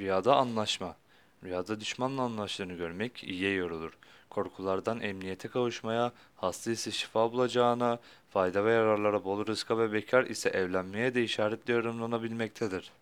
Rüyada anlaşma. Rüyada düşmanla anlaştığını görmek iyiye yorulur. Korkulardan emniyete kavuşmaya, hasta ise şifa bulacağına, fayda ve yararlara bol rızka ve bekar ise evlenmeye de işaretle yorumlanabilmektedir.